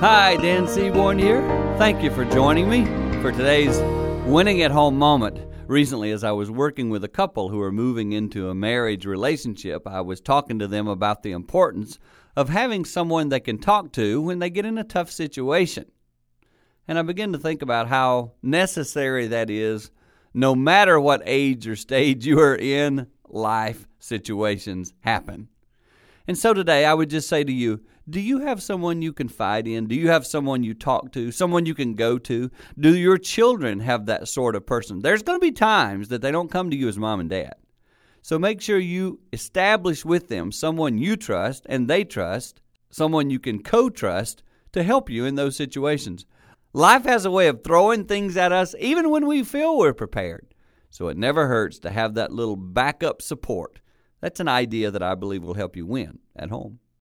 Hi, Dan Seaborn here. Thank you for joining me for today's winning at home moment. Recently, as I was working with a couple who are moving into a marriage relationship, I was talking to them about the importance of having someone they can talk to when they get in a tough situation. And I began to think about how necessary that is no matter what age or stage you are in, life situations happen. And so today I would just say to you, do you have someone you confide in? Do you have someone you talk to? Someone you can go to? Do your children have that sort of person? There's going to be times that they don't come to you as mom and dad. So make sure you establish with them someone you trust and they trust, someone you can co trust to help you in those situations. Life has a way of throwing things at us even when we feel we're prepared. So it never hurts to have that little backup support. That's an idea that I believe will help you win at home.